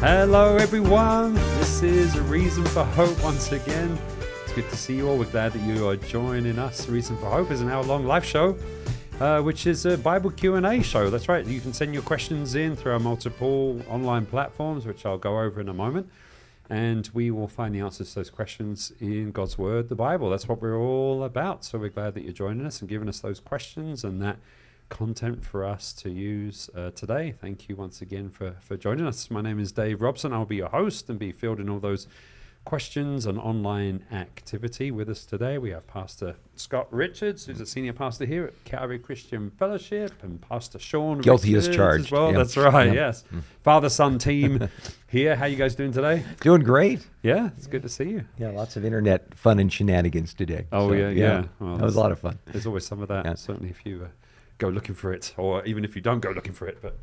Hello, everyone. This is a Reason for Hope once again. It's good to see you all. We're glad that you are joining us. Reason for Hope is an hour-long live show, uh, which is a Bible Q&A show. That's right. You can send your questions in through our multiple online platforms, which I'll go over in a moment. And we will find the answers to those questions in God's Word, the Bible. That's what we're all about. So we're glad that you're joining us and giving us those questions and that content for us to use uh, today. Thank you once again for, for joining us. My name is Dave Robson. I'll be your host and be fielding all those questions and online activity with us today. We have Pastor Scott Richards, who's a senior pastor here at Calvary Christian Fellowship, and Pastor Sean Guilty as charged. As well, Yeah. that's right. Yeah. Yes, father son team here. How you guys doing today? Doing great. Yeah, it's good to see you. Yeah, lots of internet fun and shenanigans today. Oh, So, yeah, yeah. Well, that was a lot of fun. There's always some of that. Yeah. Certainly, if you uh, go looking for it, or even if you don't go looking for it. But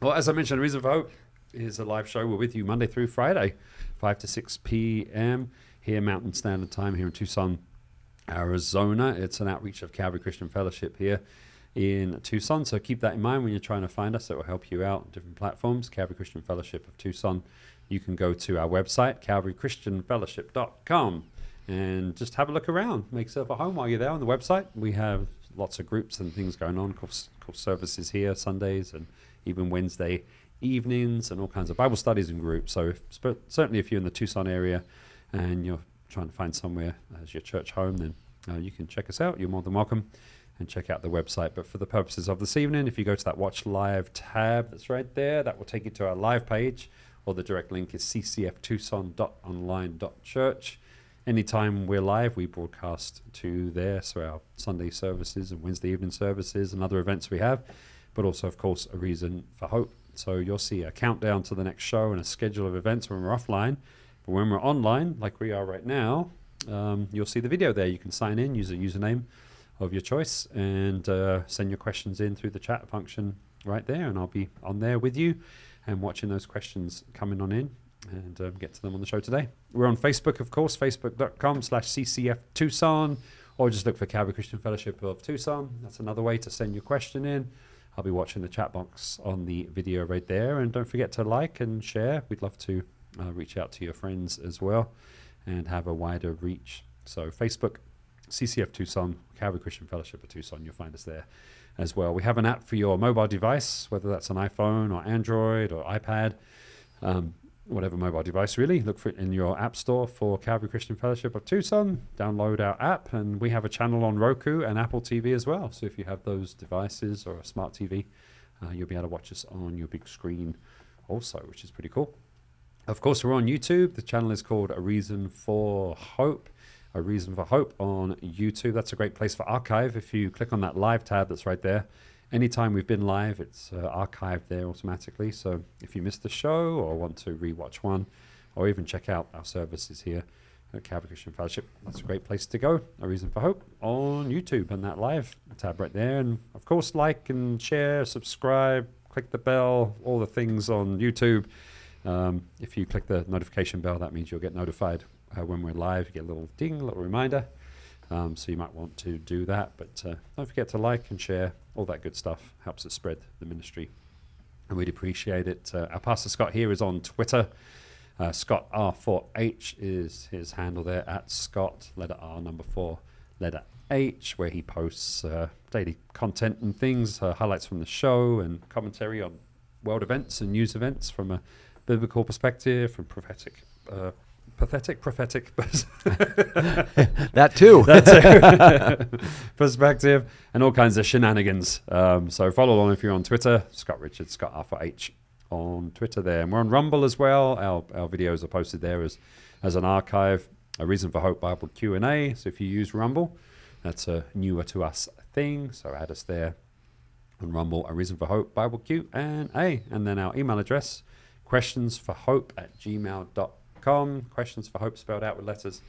well, as I mentioned, Reason for Hope is a live show. We're with you Monday through Friday, five to six p.m. here Mountain Standard Time here in Tucson, Arizona. It's an outreach of Calvary Christian Fellowship here in Tucson. So keep that in mind when you're trying to find us. It will help you out on different platforms. Calvary Christian Fellowship of Tucson. You can go to our website, calvarychristianfellowship.com, and just have a look around. Make yourself at home while you're there on the website. We have lots of groups and things going on, course, course services here Sundays and even Wednesday evenings and all kinds of Bible studies and groups. So if, certainly if you're in the Tucson area and you're trying to find somewhere as your church home, then uh, you can check us out. You're more than welcome and check out the website. But for the purposes of this evening, if you go to that Watch Live tab that's right there, that will take you to our live page, or the direct link is ccftucson.online.church. Anytime we're live, we broadcast to there, so our Sunday services and Wednesday evening services and other events we have, but also, of course, a reason for hope. So you'll see a countdown to the next show and a schedule of events when we're offline. But when we're online, like we are right now, um, you'll see the video there. You can sign in, use a username of your choice, and uh, send your questions in through the chat function right there. And I'll be on there with you and watching those questions coming on in and um, get to them on the show today. We're on Facebook, of course, facebook.com slash CCF Tucson, or just look for Calvary Christian Fellowship of Tucson. That's another way to send your question in. I'll be watching the chat box on the video right there. And don't forget to like and share. We'd love to uh, reach out to your friends as well and have a wider reach. So, Facebook, CCF Tucson, Calvary Christian Fellowship of Tucson, you'll find us there as well. We have an app for your mobile device, whether that's an iPhone or Android or iPad, um, whatever mobile device really. Look for it in your app store for Calvary Christian Fellowship of Tucson. Download our app, and we have a channel on Roku and Apple TV as well. So if you have those devices or a smart TV, uh, you'll be able to watch us on your big screen also, which is pretty cool. Of course, we're on YouTube. The channel is called A Reason for Hope. A Reason for Hope on YouTube. That's a great place for archive. If you click on that live tab that's right there, anytime we've been live, it's uh, archived there automatically. So if you missed the show or want to rewatch one, or even check out our services here at Calvary Christian Fellowship, that's a great place to go. A Reason for Hope on YouTube and that live tab right there. And of course, like and share, subscribe, click the bell, all the things on YouTube. Um, if you click the notification bell, that means you'll get notified uh, when we're live. You get a little ding, a little reminder. Um, so you might want to do that. But uh, don't forget to like and share. All that good stuff helps us spread the ministry. And we'd appreciate it. Uh, our Pastor Scott here is on Twitter. Uh, Scott R4H is his handle there at Scott, letter R, number four, letter H, where he posts uh, daily content and things, uh, highlights from the show, and commentary on world events and news events from a biblical perspective, from prophetic, uh, pathetic, prophetic That too. perspective, and all kinds of shenanigans. Um, so follow along if you're on Twitter, Scott Richards, Scott Alpha H on Twitter there. And we're on Rumble as well. Our, our videos are posted there as, as an archive, a Reason for Hope Bible Q&A. So if you use Rumble, that's a newer to us thing. So add us there on Rumble, a Reason for Hope Bible Q and A. And then our email address, questions for hope at gmail.com. Questions for hope spelled out with letters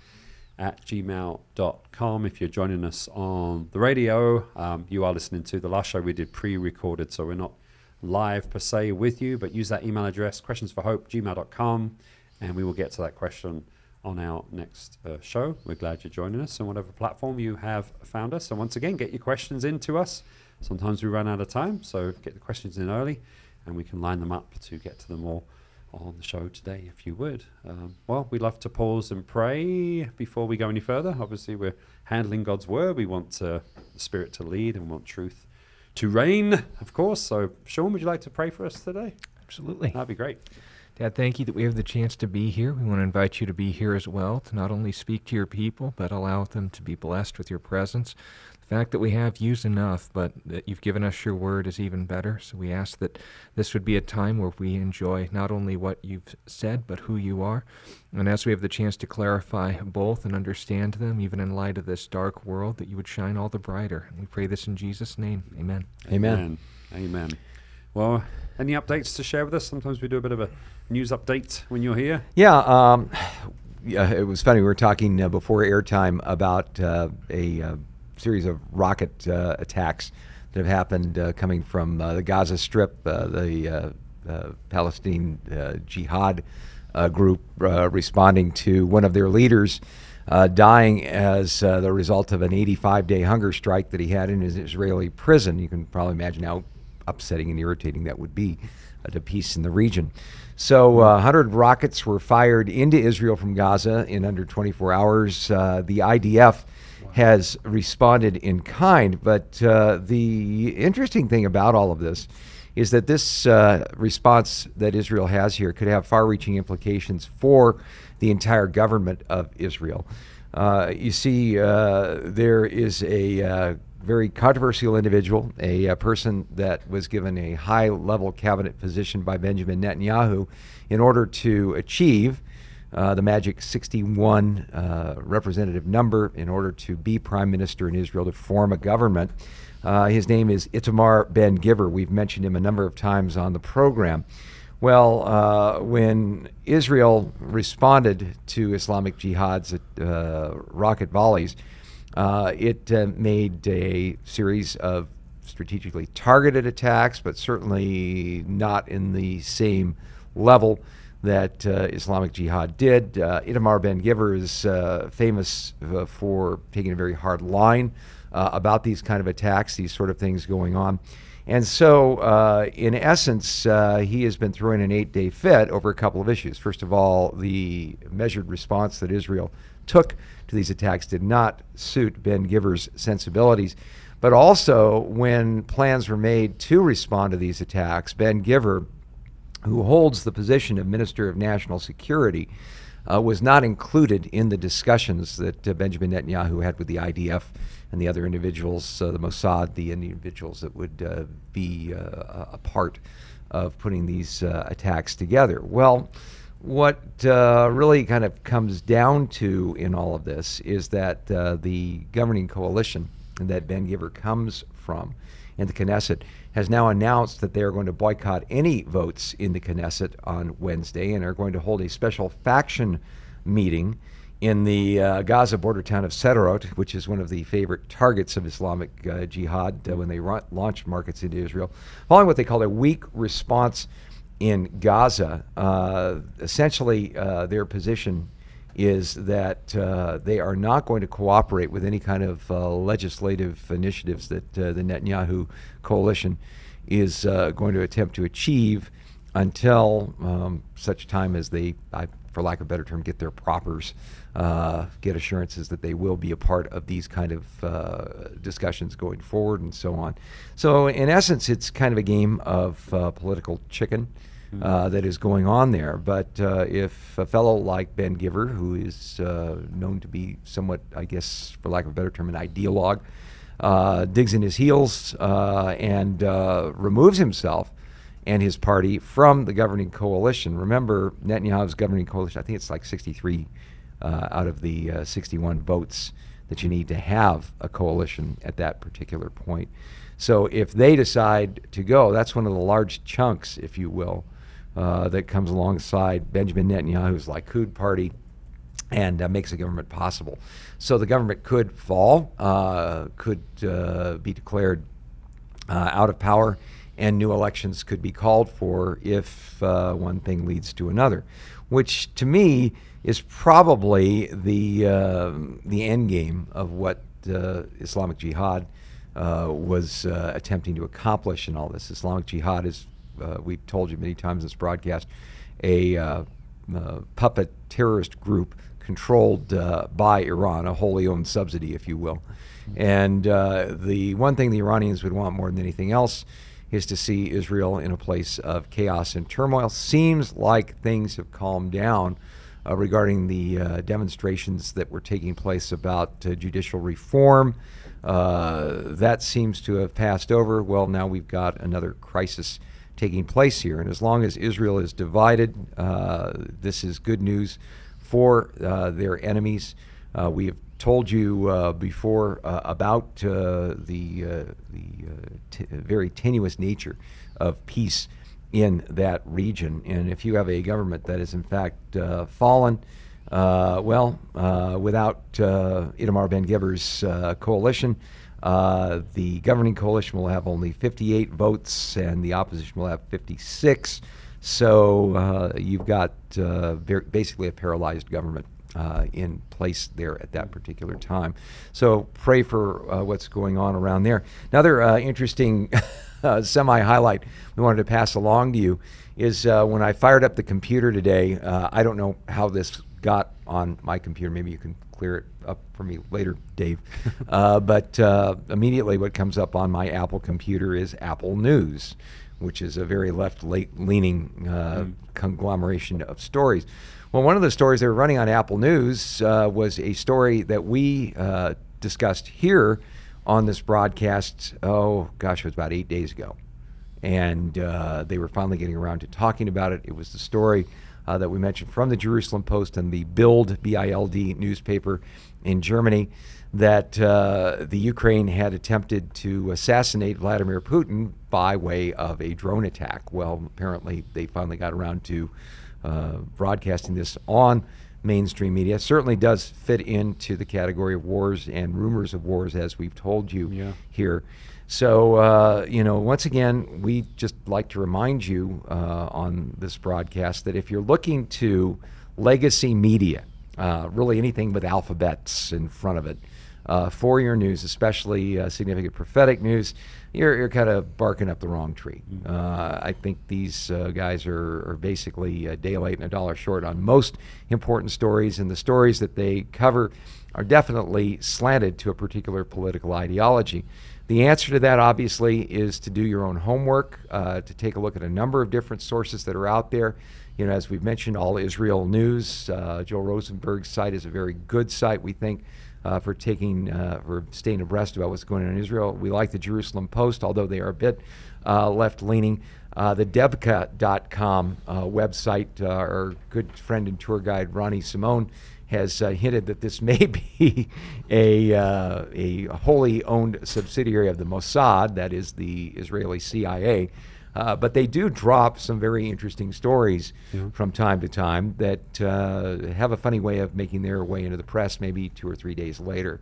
at gmail.com. If you're joining us on the radio, um, you are listening to the last show we did pre recorded, so we're not live per se with you, but use that email address, questions for hope, gmail.com, and we will get to that question on our next uh, show. We're glad you're joining us on whatever platform you have found us. And once again, get your questions in to us. Sometimes we run out of time, so get the questions in early and we can line them up to get to them all on the show today, if you would. Um, well, we love to pause and pray before we go any further. Obviously, we're handling God's word. We want uh, the Spirit to lead and we want truth to reign, of course. So, Sean, would you like to pray for us today? Absolutely. That'd be great. Dad, thank you that we have the chance to be here. We want to invite you to be here as well, to not only speak to your people, but allow them to be blessed with your presence. The fact that we have you's enough, but that you've given us your word is even better. So we ask that this would be a time where we enjoy not only what you've said, but who you are. And as we have the chance to clarify both and understand them, even in light of this dark world, that you would shine all the brighter. And we pray this in Jesus' name. Amen. Amen. Amen. Amen. Well, any updates to share with us? Sometimes we do a bit of a news update when you're here. Yeah, um, yeah, it was funny. We were talking uh, before airtime about uh, a uh, series of rocket uh, attacks that have happened uh, coming from uh, the Gaza Strip, the Palestine Jihad group responding to one of their leaders dying as the result of an 85 day hunger strike that he had in his Israeli prison. You can probably imagine how upsetting and irritating that would be uh, to peace in the region. So, uh, 100 rockets were fired into Israel from Gaza in under 24 hours. Uh, the IDF has responded in kind, but uh, the interesting thing about all of this is that this uh, response that Israel has here could have far reaching implications for the entire government of Israel. Uh, you see, there is a very controversial individual, a, a person that was given a high level cabinet position by Benjamin Netanyahu in order to achieve uh, the magic 61 uh, representative number in order to be prime minister in Israel to form a government. Uh, his name is Itamar Ben Gvir. We've mentioned him a number of times on the program. Well, uh, when Israel responded to Islamic Jihad's uh, rocket volleys, uh, it uh, made a series of strategically targeted attacks, but certainly not in the same level that uh, Islamic Jihad did. Uh, Itamar Ben Gvir is uh, famous uh, for taking a very hard line about these kind of attacks, these sort of things going on. And so, in essence, he has been throwing an eight day fit over a couple of issues. First of all, the measured response that Israel took to these attacks did not suit Ben Gvir's sensibilities. But also, when plans were made to respond to these attacks, Ben Gvir, who holds the position of Minister of National Security, uh, was not included in the discussions that uh, Benjamin Netanyahu had with the IDF and the other individuals, uh, the Mossad, the individuals that would uh, be uh, a part of putting these uh, attacks together. Well, what uh, really kind of comes down to in all of this is that uh, the governing coalition that Ben Gvir comes from in the Knesset has now announced that they are going to boycott any votes in the Knesset on Wednesday and are going to hold a special faction meeting in the uh, Gaza border town of Sderot, which is one of the favorite targets of Islamic uh, Jihad uh, when they ra- launched markets into Israel, following what they call a weak response in Gaza. Uh, essentially, uh, their position is that uh, they are not going to cooperate with any kind of uh, legislative initiatives that uh, the Netanyahu coalition is uh, going to attempt to achieve until um, such time as they, I, for lack of a better term, get their propers, uh, get assurances that they will be a part of these kind of uh, discussions going forward and so on. So, in essence, it's kind of a game of uh, political chicken uh, that is going on there. But uh, if a fellow like Ben Gvir, who is uh, known to be somewhat, I guess, for lack of a better term, an ideologue, uh, digs in his heels uh, and uh, removes himself and his party from the governing coalition. Remember, Netanyahu's governing coalition, I think it's like 63 uh, out of the uh, 61 votes that you need to have a coalition at that particular point. So if they decide to go, that's one of the large chunks, if you will, uh, that comes alongside Benjamin Netanyahu's Likud party and uh, makes a government possible. So the government could fall, uh, could uh, be declared uh, out of power, and new elections could be called for if uh, one thing leads to another, which to me is probably the uh, the end game of what uh, Islamic Jihad uh, was uh, attempting to accomplish in all this. Islamic Jihad is, uh, we've told you many times in this broadcast, a puppet terrorist group controlled by Iran, a wholly owned subsidy, if you will. And the one thing the Iranians would want more than anything else is to see Israel in a place of chaos and turmoil. Seems like things have calmed down uh, regarding the uh, demonstrations that were taking place about uh, judicial reform. Uh, that seems to have passed over. Well, now we've got another crisis taking place here. And as long as Israel is divided, uh, this is good news for uh, their enemies. we have told you uh, before uh, about uh, the the t- very tenuous nature of peace in that region, and if you have a government that is in fact fallen, well, without Itamar Ben Gvir's coalition. Uh, the governing coalition will have only 58 votes, and the opposition will have 56. So uh, you've got uh, basically a paralyzed government uh, in place there at that particular time. So pray for uh, what's going on around there. Another uh, interesting uh, semi highlight we wanted to pass along to you is uh, when I fired up the computer today. Uh, I don't know how this got on my computer. Maybe you can clear it up for me later, Dave. but immediately, what comes up on my Apple computer is Apple News which is a very left leaning mm. conglomeration of stories. Well, one of the stories they were running on Apple News uh, was a story that we uh, discussed here on this broadcast. Oh, gosh, it was about eight days ago. And uh, they were finally getting around to talking about it. It was the story uh, that we mentioned from the Jerusalem Post and the Bild, B I L D newspaper in Germany that uh, the Ukraine had attempted to assassinate Vladimir Putin by way of a drone attack. Well, apparently they finally got around to uh, broadcasting this on mainstream media. It certainly does fit into the category of wars and rumors of wars, as we've told you yeah. here. So, uh, you know, once again, we just like to remind you uh, on this broadcast that if you're looking to legacy media, uh, really anything with alphabets in front of it, uh, for your news, especially uh, significant prophetic news, you're, you're kind of barking up the wrong tree. Mm-hmm. Uh, I think these uh, guys are, are basically a day late and a dollar short on most important stories, and the stories that they cover are definitely slanted to a particular political ideology. The answer to that, obviously, is to do your own homework, uh, to take a look at a number of different sources that are out there. You know, as we've mentioned, All Israel News, uh, Joel Rosenberg's site is a very good site, we think uh, for taking uh, for staying abreast about what's going on in Israel. We like the Jerusalem Post, although they are a bit uh, left leaning. Uh, the Debka.com uh, website, uh, our good friend and tour guide Ronnie Simone has hinted that this may be a, a wholly owned subsidiary of the Mossad, that is the Israeli CIA. Uh, but they do drop some very interesting stories yeah. from time to time that uh, have a funny way of making their way into the press maybe two or three days later.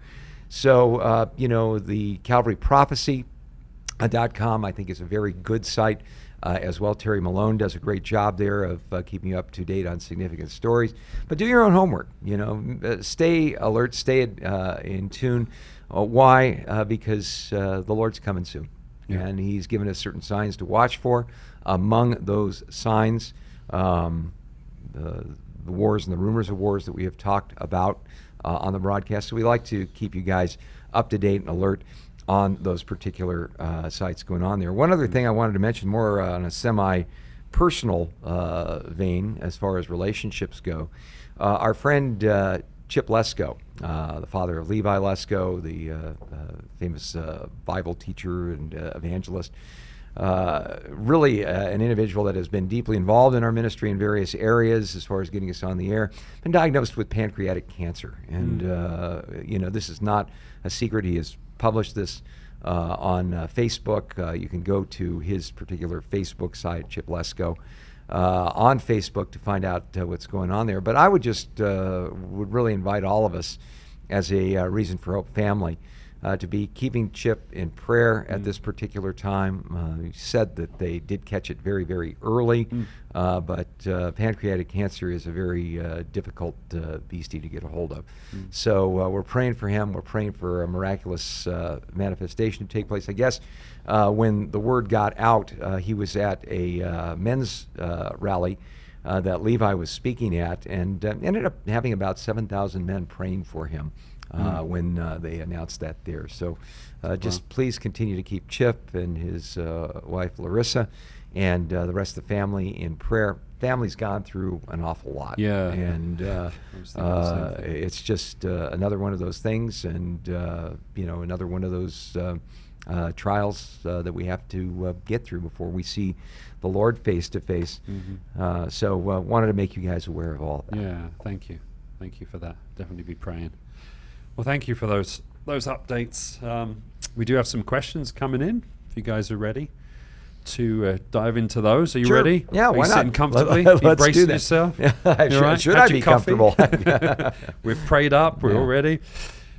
So, uh, you know, the Calvary Prophecy.com, I think, is a very good site. Uh, as well. Terry Malone does a great job there of uh, keeping you up to date on significant stories. But do your own homework. You know, uh, stay alert, stay uh, in tune. Uh, why? Uh, because the Lord's coming soon. Yeah. And he's given us certain signs to watch for. Among those signs, um, the, the, wars and the rumors of wars that we have talked about uh, on the broadcast. So we like to keep you guys up to date and alert on those particular uh, sites going on there. One other mm-hmm. thing I wanted to mention, more uh, on a semi personal uh, vein as far as relationships go, uh, our friend uh, Chip Lusko, uh, the father of Levi Lusko, the uh, uh, famous uh, Bible teacher and uh, evangelist. Uh, really, an individual that has been deeply involved in our ministry in various areas as far as getting us on the air. Been diagnosed with pancreatic cancer, and mm. you know this is not a secret. He has published this on Facebook. you can go to his particular Facebook site, Chip Lusko uh, on Facebook to find out uh, what's going on there. But I would just uh, would really invite all of us as a uh, Reason for Hope family uh, to be keeping Chip in prayer at mm. this particular time. Uh, he said that they did catch it very, very early, mm. uh, but uh, pancreatic cancer is a very uh, difficult uh, beastie to get a hold of. Mm. So we're praying for him. We're praying for a miraculous manifestation to take place. I guess when the word got out, he was at a men's rally. uh, that Levi was speaking at, and uh, ended up having about 7,000 men praying for him uh, Mm. when uh, they announced that there. So uh, just Wow. please continue to keep Chip and his uh, wife Larissa and uh, the rest of the family in prayer. Family's gone through an awful lot. Yeah. And I was thinking the same it's just uh, another one of those things, and uh, you know, another one of those uh, uh, trials uh, that we have to uh, get through before we see the Lord face to face. Mhm. Uh, So, uh, wanted to make you guys aware of all that. Yeah, thank you. Thank you for that. Definitely be praying. Well, thank you for those those updates. Um, we do have some questions coming in. If you guys are ready to uh, dive into those, are you Sure. ready? Yeah, are why you not? sitting comfortably? Let- let's do that. yourself? Yeah, should- right? should I be coffee? comfortable? We've prayed up. We're Yeah. all ready.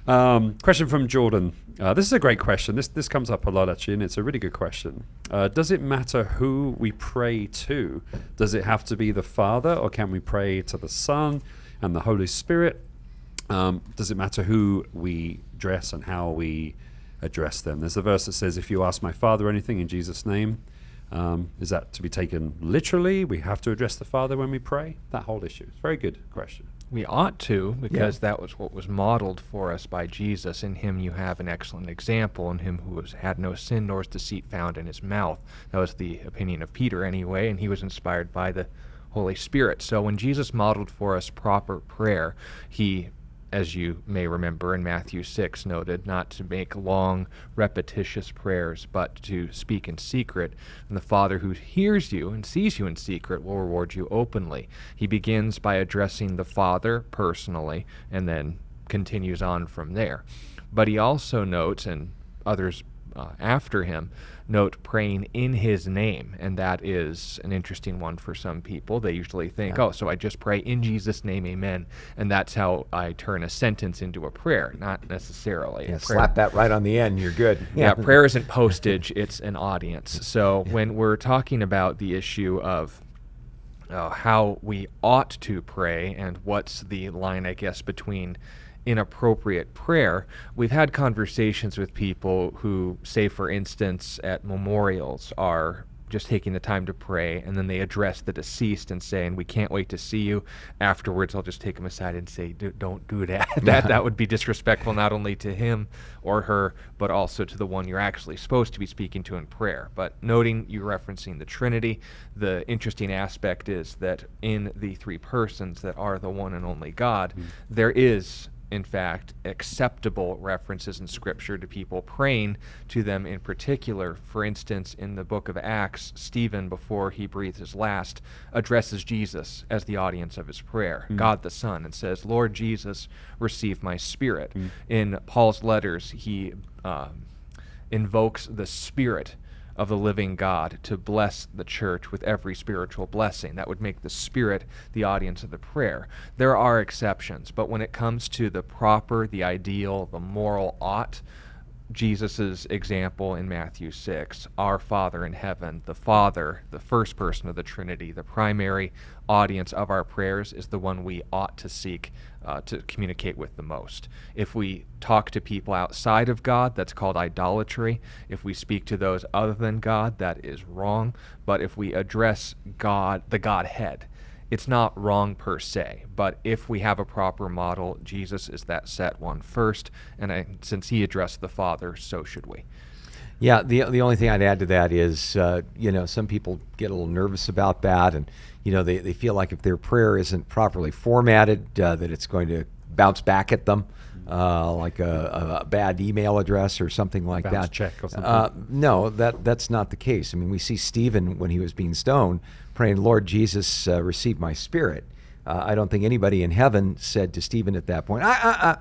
Um, question from Jordan. Uh, this is a great question. This this comes up a lot actually, and it's a really good question. Uh, does it matter who we pray to? Does it have to be the Father, or can we pray to the Son and the Holy Spirit? Um, does it matter who we dress and how we address them? There's a verse that says, "If you ask my Father anything in Jesus' name," um, is that to be taken literally? We have to address the Father when we pray. That whole issue. It's a very good question. We ought to, because that was what was modeled for us by Jesus. In him you have an excellent example, in him who was, had no sin nor is deceit found in his mouth. That was the opinion of Peter, anyway, and he was inspired by the Holy Spirit. So when Jesus modeled for us proper prayer, he as you may remember in Matthew 6, noted not to make long, repetitious prayers, but to speak in secret. And the Father who hears you and sees you in secret will reward you openly. He begins by addressing the Father personally and then continues on from there. But he also notes, and others uh, after him note praying in his name and that is an interesting one for some people they usually think Yeah. oh so i just pray in jesus name amen and that's how i turn a sentence into a prayer not necessarily Yeah, slap that right on the end. You're good. yeah, prayer isn't postage, it's an audience. So when we're talking about the issue of uh, how we ought to pray and what's the line, I guess, between inappropriate prayer, we've had conversations with people who, say, for instance, at memorials are just taking the time to pray and then they address the deceased and saying we can't wait to see you. Afterwards i'll just take them aside and say "Do- don't do that. That that would be disrespectful not only to him or her but also to the one you're actually supposed to be speaking to in prayer. But noting you referencing the trinity the interesting aspect is that in the three persons that are the one and only god hmm. there is in fact, acceptable references in Scripture to people praying to them in particular. For instance, in the book of Acts, Stephen, before he breathes his last, addresses Jesus as the audience of his prayer, God the Son, and says, Lord Jesus, receive my spirit. In Paul's letters, he um, invokes the Spirit of the living God to bless the church with every spiritual blessing. That would make the Spirit the audience of the prayer. There are exceptions, but when it comes to the proper, the ideal, the moral ought, Jesus' example in Matthew 6, our Father in heaven, the Father, the first person of the Trinity, the primary audience of our prayers is the one we ought to seek uh, to communicate with the most. If we talk to people outside of God, that's called idolatry. If we speak to those other than God, that is wrong. But if we address God, the Godhead, it's not wrong per se, but if we have a proper model, Jesus is that set one first, and I, since he addressed the Father, so should we. Yeah, the the only thing I'd add to that is, uh, you know, some people get a little nervous about that, and you know, they, they feel like if their prayer isn't properly formatted, uh, that it's going to bounce back at them, uh, like a, a bad email address or something like Bounce that. check or something. Uh, no, that that's not the case. I mean, we see Stephen when he was being stoned praying, "Lord Jesus, uh, receive my spirit." Uh, I don't think anybody in heaven said to Stephen at that point, "Ah,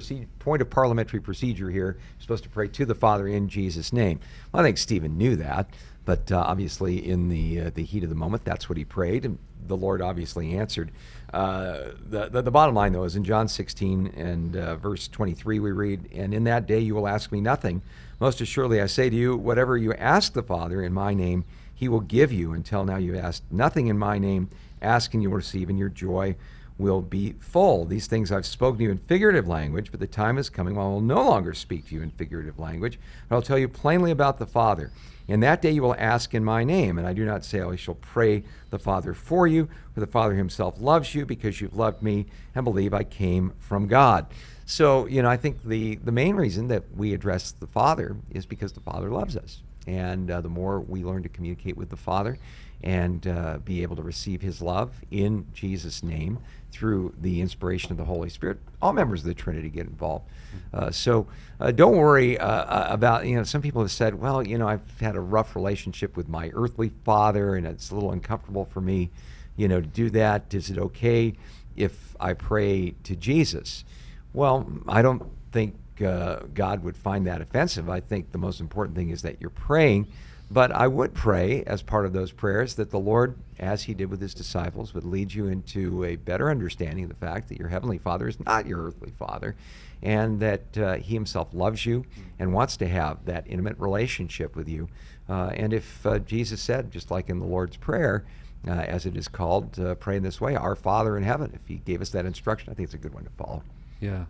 ah." Point of parliamentary procedure here. You're supposed to pray to the Father in Jesus' name. Well, I think Stephen knew that, but uh, obviously in the uh, the heat of the moment, that's what he prayed, and the Lord obviously answered. Uh, the, the the bottom line though is in John 16 and uh, verse 23 we read, "And in that day you will ask me nothing. Most assuredly I say to you, whatever you ask the Father in my name, He will give you. Until now you have asked nothing in my name. Ask and you will receive, and your joy." Will be full. These things I've spoken to you in figurative language, but the time is coming when I will no longer speak to you in figurative language, but I'll tell you plainly about the Father. In that day you will ask in my name, and I do not say I shall pray the Father for you, for the Father himself loves you because you've loved me and believe I came from God. So, you know, I think the, the main reason that we address the Father is because the Father loves us. And uh, the more we learn to communicate with the Father and uh, be able to receive His love in Jesus' name through the inspiration of the Holy Spirit, all members of the Trinity get involved. Uh, so uh, don't worry uh, uh, about, you know, some people have said, well, you know, I've had a rough relationship with my earthly father and it's a little uncomfortable for me, you know, to do that. Is it okay if I pray to Jesus? Well, I don't think uh, God would find that offensive. I think the most important thing is that you're praying. But I would pray as part of those prayers that the Lord, as He did with His disciples, would lead you into a better understanding of the fact that your Heavenly Father is not your earthly Father and that uh, He Himself loves you and wants to have that intimate relationship with you. Uh, and if uh, Jesus said, just like in the Lord's Prayer, uh, as it is called, uh, pray in this way, Our Father in heaven, if He gave us that instruction, I think it's a good one to follow. Yeah.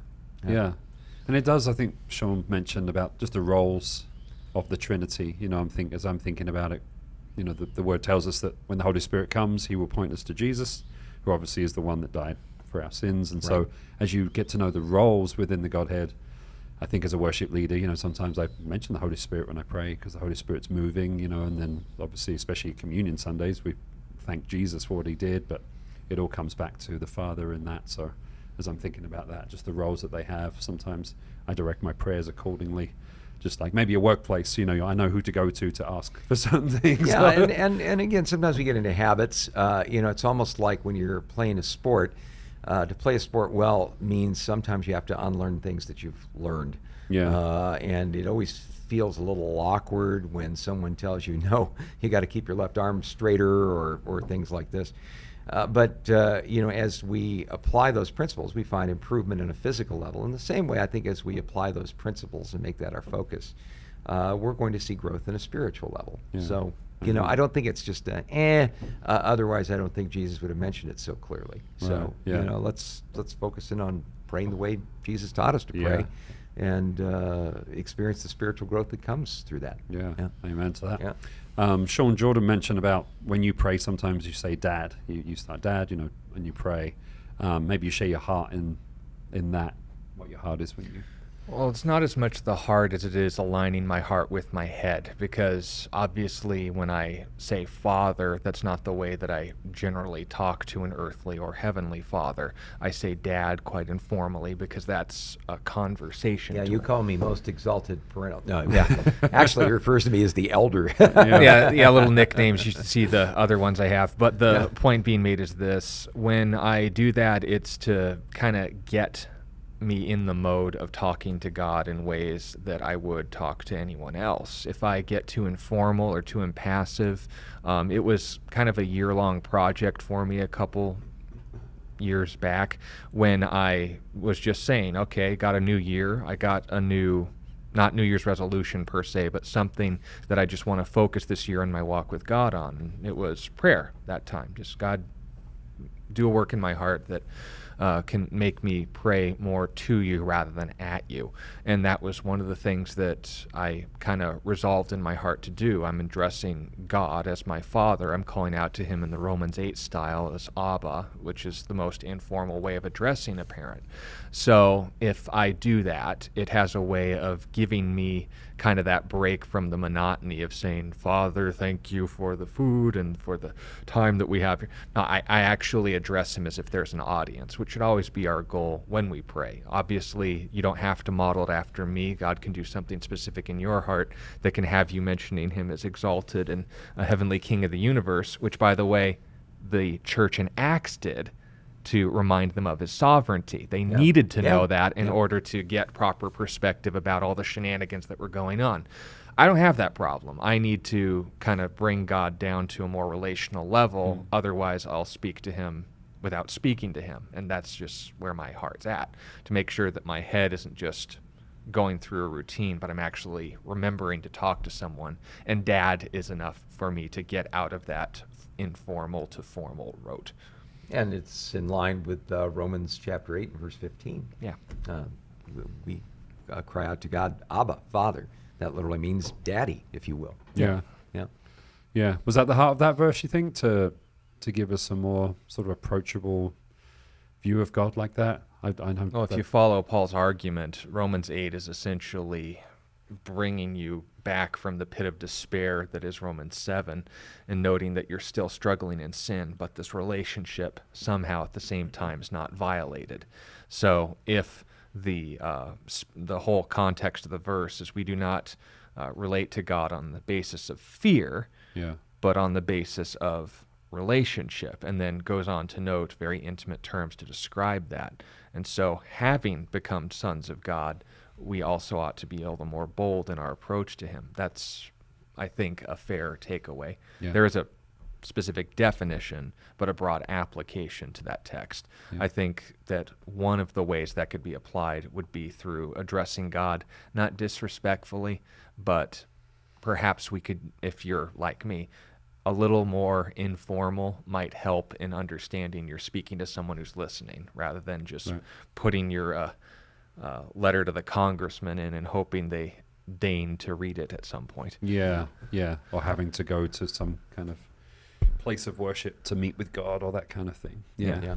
Yeah. And it does, I think Sean mentioned about just the roles of the Trinity. You know, I'm think as I'm thinking about it, you know, the, the word tells us that when the Holy Spirit comes, he will point us to Jesus, who obviously is the one that died for our sins. And so as you get to know the roles within the Godhead, I think as a worship leader, you know, sometimes I mention the Holy Spirit when I pray because the Holy Spirit's moving, you know, and then obviously, especially Communion Sundays, we thank Jesus for what he did, but it all comes back to the Father in that. So as I'm thinking about that, just the roles that they have, sometimes I direct my prayers accordingly. Just like maybe a workplace, you know, I know who to go to to ask for certain things. yeah, and, and, and again, sometimes we get into habits. Uh, you know, it's almost like when you're playing a sport. Uh, to play a sport well means sometimes you have to unlearn things that you've learned. Yeah. Uh, and it always feels a little awkward when someone tells you, no, you got to keep your left arm straighter or, or things like this. Uh, but uh, you know, as we apply those principles, we find improvement in a physical level. In the same way, I think as we apply those principles and make that our focus, uh, we're going to see growth in a spiritual level. Yeah. So you know, I don't think it's just a eh. Uh, otherwise, I don't think Jesus would have mentioned it so clearly. Right, So yeah. you know, let's let's focus in on praying the way Jesus taught us to Yeah. pray, and uh, experience the spiritual growth that comes through that. Yeah, Yeah. amen to that. Um, Sean Jordan mentioned about when you pray, sometimes you say "Dad." You, you start "Dad," you know, and you pray. Um, maybe you share your heart in in that, what your heart is when you. Well, it's not as much the heart as it is aligning my heart with my head, because obviously, when I say father, that's not the way that I generally talk to an earthly or heavenly father. I say dad quite informally because that's a conversation. Yeah, you it. call me most exalted parental. No, yeah. Actually, he refers to me as the elder. yeah, yeah, little nicknames. You should see the other ones I have. But the Yeah. point being made is this: when I do that, it's to kind of get me in the mode of talking to God in ways that I would talk to anyone else. If I get too informal or too impassive, um, it was kind of a year-long project for me a couple years back when I was just saying, okay, got a new year, I got a new not New Year's resolution per se, but something that I just want to focus this year in my walk with God on. It was prayer that time. Just God, do a work in my heart that uh, can make me pray more to you rather than at you. And that was one of the things that I kind of resolved in my heart to do. I'm addressing God as my Father. I'm calling out to Him in the Romans 8 style as Abba, which is the most informal way of addressing a parent. So if I do that, it has a way of giving me kind of that break from the monotony of saying, Father, thank you for the food and for the time that we have here. No, I, I actually address him as if there's an audience, which should always be our goal when we pray. Obviously, you don't have to model it after me. God can do something specific in your heart that can have you mentioning him as exalted and a heavenly king of the universe, which, by the way, the church in Acts did to remind them of his sovereignty. They Yeah. needed to Yeah. know that in Yeah. order to get proper perspective about all the shenanigans that were going on. I don't have that problem. I need to kind of bring God down to a more relational level. Mm. Otherwise, I'll speak to him without speaking to him. And that's just where my heart's at to make sure that my head isn't just going through a routine, but I'm actually remembering to talk to someone. And dad is enough for me to get out of that informal to formal route. And it's in line with uh, Romans chapter 8 and verse 15. Yeah. Uh, we uh, cry out to God, Abba, Father. That literally means daddy, if you will. Yeah. Yeah. Yeah. Was that the heart of that verse, you think, to to give us a more sort of approachable view of God like that? I, I know Well, if that- you follow Paul's argument, Romans 8 is essentially bringing you back from the pit of despair that is Romans 7 and noting that you're still struggling in sin, but this relationship somehow at the same time is not violated. So if the, uh, the whole context of the verse is we do not uh, relate to God on the basis of fear, yeah. but on the basis of relationship, and then goes on to note very intimate terms to describe that. And so, having become sons of God, we also ought to be all the more bold in our approach to Him. That's, I think, a fair takeaway. Yeah. There is a specific definition, but a broad application to that text. Yeah. I think that one of the ways that could be applied would be through addressing God, not disrespectfully, but perhaps we could, if you're like me, a little more informal might help in understanding you're speaking to someone who's listening rather than just Right. putting your uh, uh, letter to the congressman in and hoping they deign to read it at some point. Yeah, yeah, or having to go to some kind of place of worship to meet with God or that kind of thing. Yeah, Yeah.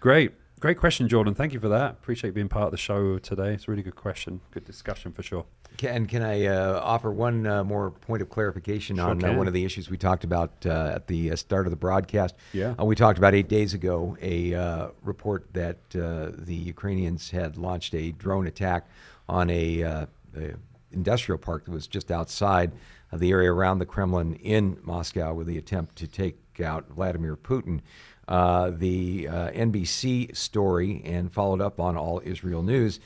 great, great question, Jordan. Thank you for that. Appreciate being part of the show today. It's a really good question, good discussion for sure. Can, can I uh, offer one uh, more point of clarification Sure on uh, one of the issues we talked about uh, at the uh, start of the broadcast? Yeah. Uh, we talked about eight days ago a uh, report that uh, the Ukrainians had launched a drone attack on a, uh, a industrial park that was just outside of the area around the Kremlin in Moscow with the attempt to take out Vladimir Putin. Uh, the uh, NBC story and followed up on all Israel News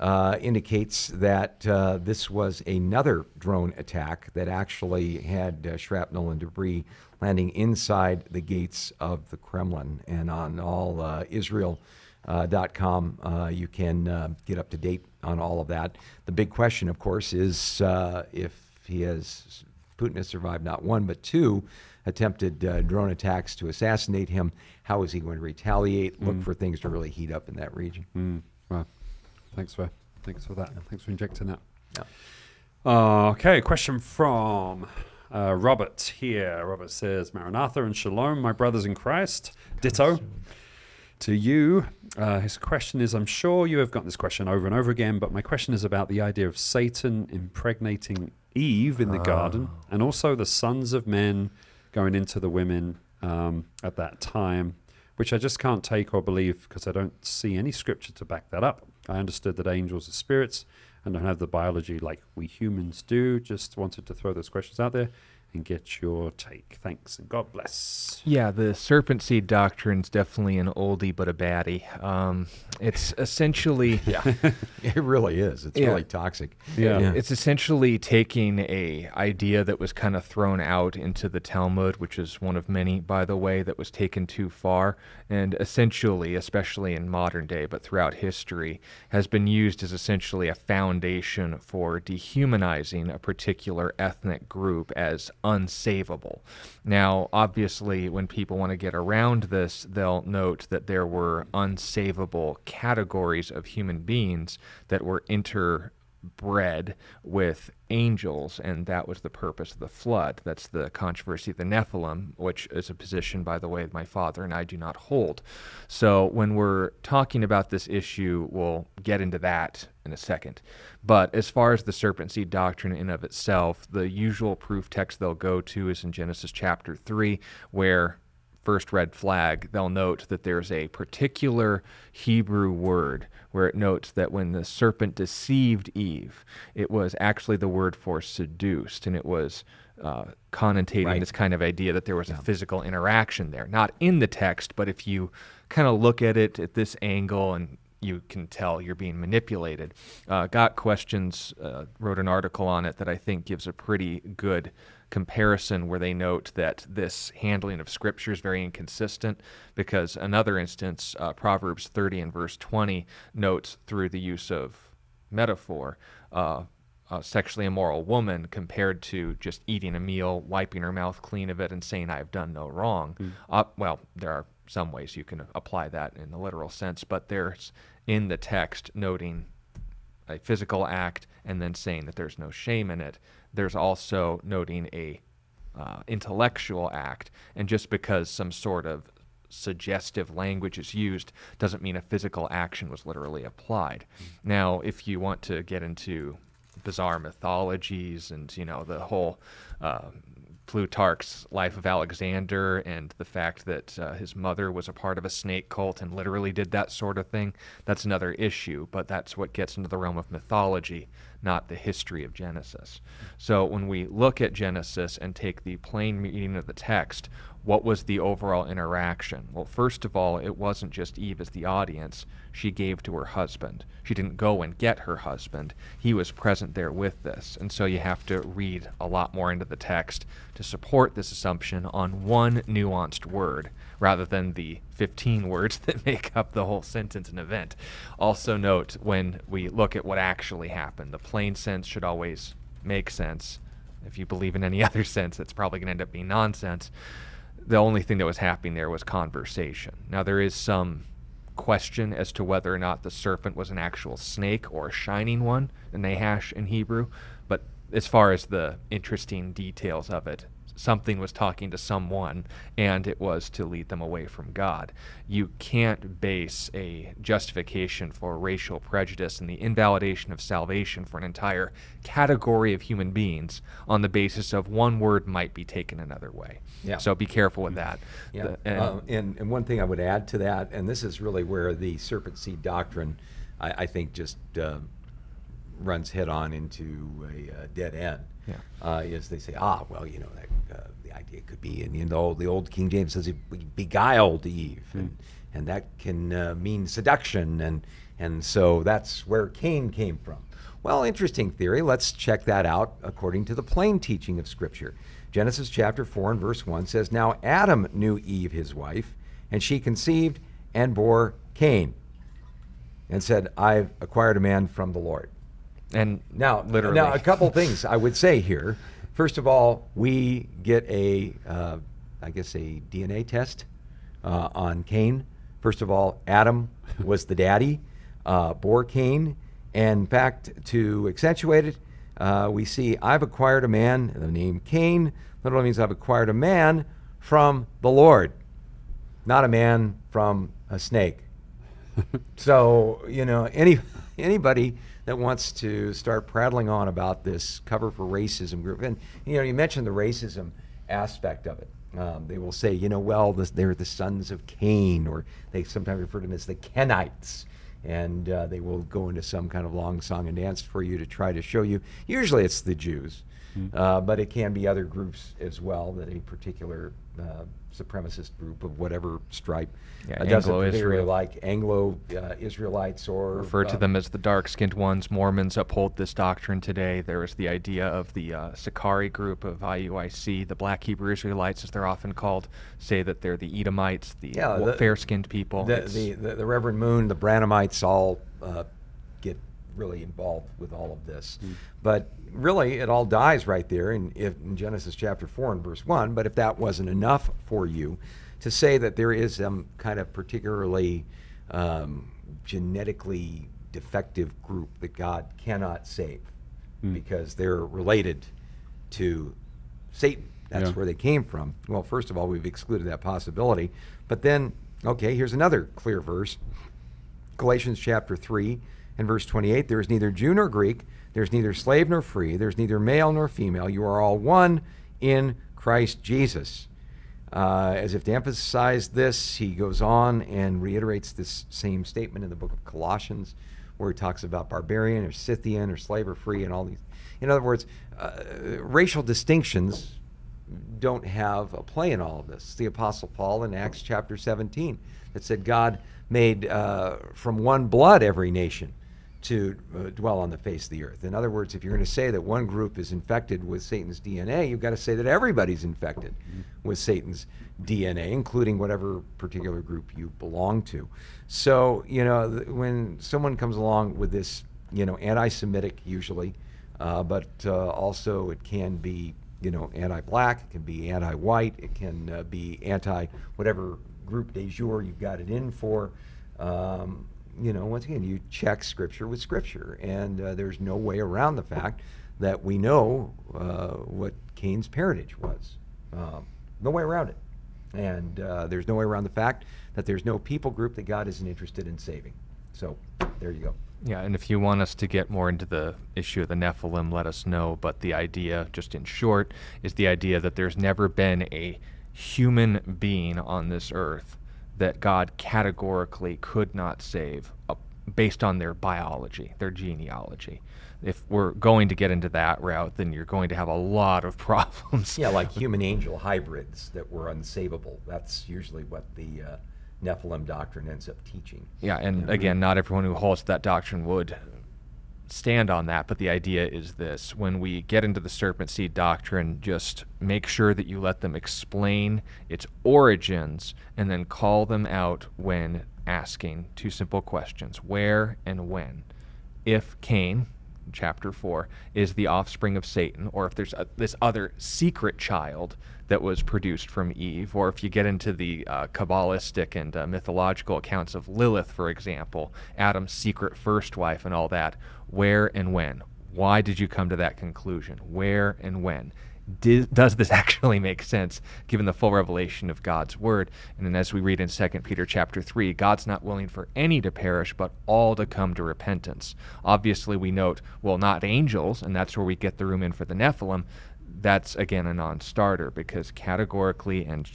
uh, indicates that uh, this was another drone attack that actually had uh, shrapnel and debris landing inside the gates of the Kremlin. And on all uh, Israel.com, you can get up to date on all of that. The big question, of course, is if he has Putin has survived not one but two attempted uh, drone attacks to assassinate him. How is he going to retaliate? Look for things to really heat up in that region. Mm, well, thanks for thanks for that. Thanks for injecting that. Yeah. Uh, okay, question from uh, Robert here. Robert says, Maranatha and Shalom, my brothers in Christ. Ditto to you. Uh, his question is I'm sure you have gotten this question over and over again, but my question is about the idea of Satan impregnating Eve in the garden and also the sons of men going into the women um, at that time, which I just can't take or believe because I don't see any scripture to back that up. I understood that angels are spirits and don't have the biology like we humans do. Just wanted to throw those questions out there and get your take. Thanks and God bless. Yeah, the serpent seed doctrine is definitely an oldie but a baddie. Um, it's essentially Yeah, it really is. It's Yeah. really toxic. Yeah. It's essentially taking a idea that was kind of thrown out into the Talmud, which is one of many, by the way, that was taken too far, and essentially, especially in modern day, but throughout history, has been used as essentially a foundation for dehumanizing a particular ethnic group as unsavable. Now, obviously, when people want to get around this, they'll note that there were unsavable categories of human beings that were inter bred with angels, and that was the purpose of the flood. That's the controversy of the Nephilim, which is a position, by the way, my father and I do not hold. So when we're talking about this issue, we'll get into that in a second. But as far as the serpent seed doctrine in and of itself, the usual proof text they'll go to is in Genesis chapter 3, where first red flag, they'll note that there's a particular Hebrew word where it notes that when the serpent deceived Eve, it was actually the word for seduced, and it was uh, connotating Right. this kind of idea that there was a physical interaction there. Not in the text, but if you kind of look at it at this angle and you can tell you're being manipulated. Uh, Got Questions uh, wrote an article on it that I think gives a pretty good comparison where they note that this handling of scripture is very inconsistent because another instance, uh, Proverbs 30 and verse 20, notes through the use of metaphor. Uh, a sexually immoral woman compared to just eating a meal, wiping her mouth clean of it, and saying, I have done no wrong. Uh, well, there are some ways you can apply that in the literal sense, but there's in the text noting a physical act and then saying that there's no shame in it. There's also noting a uh, intellectual act, and just because some sort of suggestive language is used doesn't mean a physical action was literally applied. Now, if you want to get into bizarre mythologies and you know the whole uh, Plutarch's Life of Alexander and the fact that uh, his mother was a part of a snake cult and literally did that sort of thing, that's another issue, but that's what gets into the realm of mythology, not the history of Genesis. So when we look at Genesis and take the plain meaning of the text, what was the overall interaction? Well, first of all, it wasn't just Eve as the audience. She gave to her husband. She didn't go and get her husband. He was present there with this. And so you have to read a lot more into the text to support this assumption on one nuanced word rather than the 15 words that make up the whole sentence and event. Also, note when we look at what actually happened, the plain sense should always make sense. If you believe in any other sense, it's probably going to end up being nonsense the only thing that was happening there was conversation. Now, there is some question as to whether or not the serpent was an actual snake or a shining one, Nahash in Hebrew, but as far as the interesting details of it, something was talking to someone and it was to lead them away from God. You can't base a justification for racial prejudice and the invalidation of salvation for an entire category of human beings on the basis of one word might be taken another way. Yeah. So be careful with that. Yeah, The- and- uh, and, and one thing I would add to that, and this is really where the serpent seed doctrine, I, I think, just uh, runs head on into a uh, dead end. Yeah. Uh, is they say, ah, well, you know, that, uh, the idea could be, and you know, the old King James says he beguiled Eve, and, and that can uh, mean seduction, and and so that's where Cain came from. Well, interesting theory. Let's check that out according to the plain teaching of Scripture. Genesis chapter 4 and verse 1 says, Now Adam knew Eve, his wife, and she conceived and bore Cain, and said, I've acquired a man from the Lord. And Now, literally, now a couple things I would say here. First of all, we get a, uh, I guess, a DNA test uh, on Cain. First of all, Adam was the daddy, uh, bore Cain. And in fact, to accentuate it, uh, we see I've acquired a man, the name Cain literally means I've acquired a man from the Lord, not a man from a snake. So you know, any anybody that wants to start prattling on about this cover for racism group, and you know, you mentioned the racism aspect of it. Um, they will say, you know, well, this, they're the sons of Cain, or they sometimes refer to them as the Kenites, and uh, they will go into some kind of long song and dance for you to try to show you. Usually, it's the Jews, uh, but it can be other groups as well that a particular uh, supremacist group of whatever stripe Yeah, uh, Anglo-Israel. like Anglo uh, Israelites or refer to uh, them as the dark-skinned ones. Mormons uphold this doctrine today. There is the idea of the uh, Sakari group of IUIC, the Black Hebrew Israelites, as they're often called, say that they're the Edomites, the, Yeah, the- fair-skinned people. The, the, the, the Reverend Moon, the Branhamites all uh, get really involved with all of this. But really, it all dies right there in, if, in Genesis chapter 4 and verse 1. But if that wasn't enough for you to say that there is some kind of particularly um, genetically defective group that God cannot save because they're related to Satan. That's Yeah. where they came from. Well, first of all, we've excluded that possibility. But then, okay, here's another clear verse Galatians chapter 3 and verse 28 There is neither Jew nor Greek, there's neither slave nor free, there's neither male nor female. You are all one in Christ Jesus. Uh, as if to emphasize this, he goes on and reiterates this same statement in the book of Colossians, where he talks about barbarian or Scythian or slave or free and all these. In other words, uh, racial distinctions don't have a play in all of this. The Apostle Paul in Acts chapter 17 that said God made uh, from one blood every nation to uh, dwell on the face of the earth. In other words, if you're going to say that one group is infected with Satan's DNA, you've got to say that everybody's infected with Satan's DNA, including whatever particular group you belong to. So, you know, th- when someone comes along with this, you know, anti Semitic usually, uh, but uh, also it can be, you know, anti black, it can be anti white, it can uh, be anti whatever group de jour you've got it in for. Um, you know, once again, you check Scripture with Scripture, and uh, there's no way around the fact that we know uh, what Cain's parentage was. Um, no way around it. And uh, there's no way around the fact that there's no people group that God isn't interested in saving. So there you go. Yeah, and if you want us to get more into the issue of the Nephilim, let us know. But the idea, just in short, is the idea that there's never been a human being on this earth that God categorically could not save uh, based on their biology, their genealogy. If we're going to get into that route, then you're going to have a lot of problems. Yeah, like human angel hybrids that were unsavable. That's usually what the uh, Nephilim doctrine ends up teaching. Yeah, and again, not everyone who holds that doctrine would stand on that, but the idea is this. When we get into the serpent seed doctrine, just make sure that you let them explain its origins and then call them out when asking two simple questions where and when. If Cain, chapter 4, is the offspring of Satan, or if there's a, this other secret child that was produced from Eve, or if you get into the uh, Kabbalistic and uh, mythological accounts of Lilith, for example, Adam's secret first wife and all that, where and when? Why did you come to that conclusion? Where and when? Did, does this actually make sense given the full revelation of God's word? And then as we read in 2 Peter chapter 3, God's not willing for any to perish, but all to come to repentance. Obviously, we note, well, not angels, and that's where we get the room in for the Nephilim, that's again a non-starter because categorically and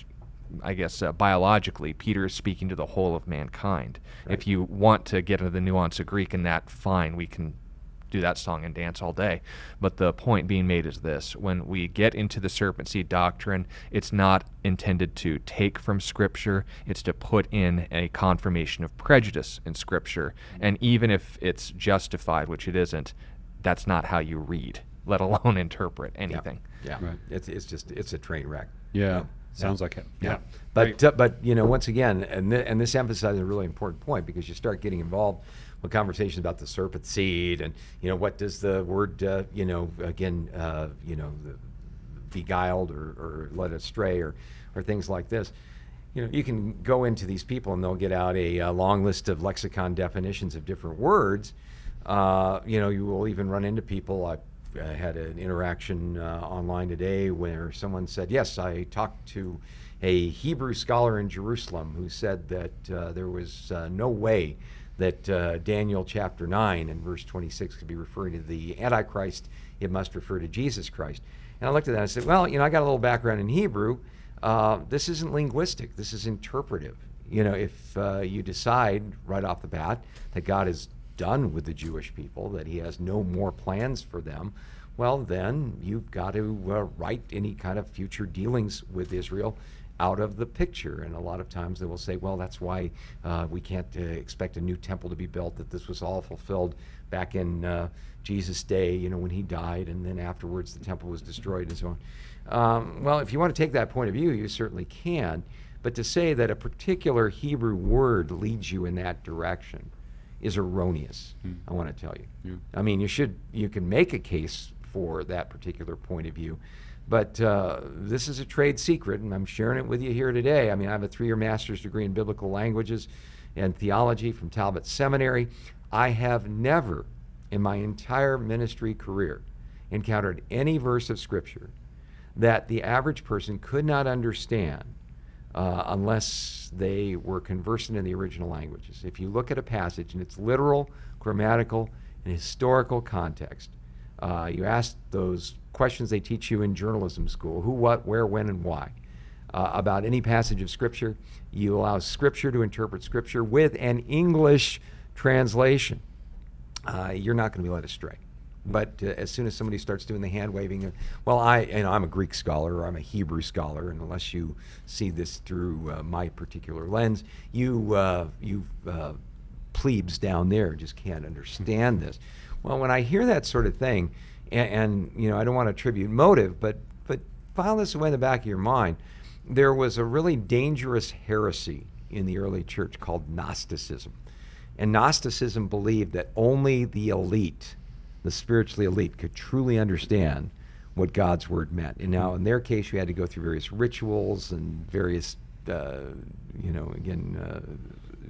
I guess uh, biologically, Peter is speaking to the whole of mankind. Right. If you want to get into the nuance of Greek in that, fine, we can do that song and dance all day. But the point being made is this when we get into the serpent seed doctrine, it's not intended to take from Scripture, it's to put in a confirmation of prejudice in Scripture. And even if it's justified, which it isn't, that's not how you read, let alone interpret anything. Yeah, Right. it's it's just it's a train wreck. Yeah, sounds like it. Yeah, but uh, but you know, once again, and th- and this emphasizes a really important point because you start getting involved with conversations about the serpent seed and you know what does the word uh, you know again uh, you know the beguiled or, or led astray or or things like this. You know, you can go into these people and they'll get out a, uh long list of lexicon definitions of different words. Uh, you know, you will even run into people. I I had an interaction uh, online today where someone said, Yes, I talked to a Hebrew scholar in Jerusalem who said that uh, there was uh, no way that uh, Daniel chapter 9 and verse 26 could be referring to the Antichrist. It must refer to Jesus Christ. And I looked at that and I said, Well, you know, I got a little background in Hebrew. Uh, this isn't linguistic, this is interpretive. You know, if you decide right off the bat that God is done with the Jewish people, that he has no more plans for them, well, then you've got to uh, write any kind of future dealings with Israel out of the picture. And a lot of times they will say, well, that's why uh, we can't uh, expect a new temple to be built, that this was all fulfilled back in uh, Jesus' day, you know, when he died, and then afterwards the temple was destroyed and so on. Um, well, if you want to take that point of view, you certainly can. But to say that a particular Hebrew word leads you in that direction, is erroneous. I want to tell you. Yeah. I mean, you should you can make a case for that particular point of view, but uh, this is a trade secret, and I'm sharing it with you here today. I mean, I have a three-year master's degree in biblical languages and theology from Talbot Seminary. I have never, in my entire ministry career, encountered any verse of Scripture that the average person could not understand uh, unless they were conversant in the original languages. If you look at a passage in its literal, grammatical, and historical context, uh, you ask those questions they teach you in journalism school who, what, where, when, and why. Uh, about any passage of Scripture, you allow Scripture to interpret Scripture with an English translation. Uh, you're not going to be led astray. But uh, as soon as somebody starts doing the hand waving, uh, well, I you know I'm a Greek scholar or I'm a Hebrew scholar, and unless you see this through uh, my particular lens, you uh, you uh, plebes down there just can't understand this. Well, when I hear that sort of thing, and, and you know I don't want to attribute motive, but but file this away in the back of your mind. There was a really dangerous heresy in the early church called Gnosticism. And Gnosticism believed that only the elite, the spiritually elite, could truly understand what God's word meant. And now, in their case, you had to go through various rituals and various uh, you know, again, uh,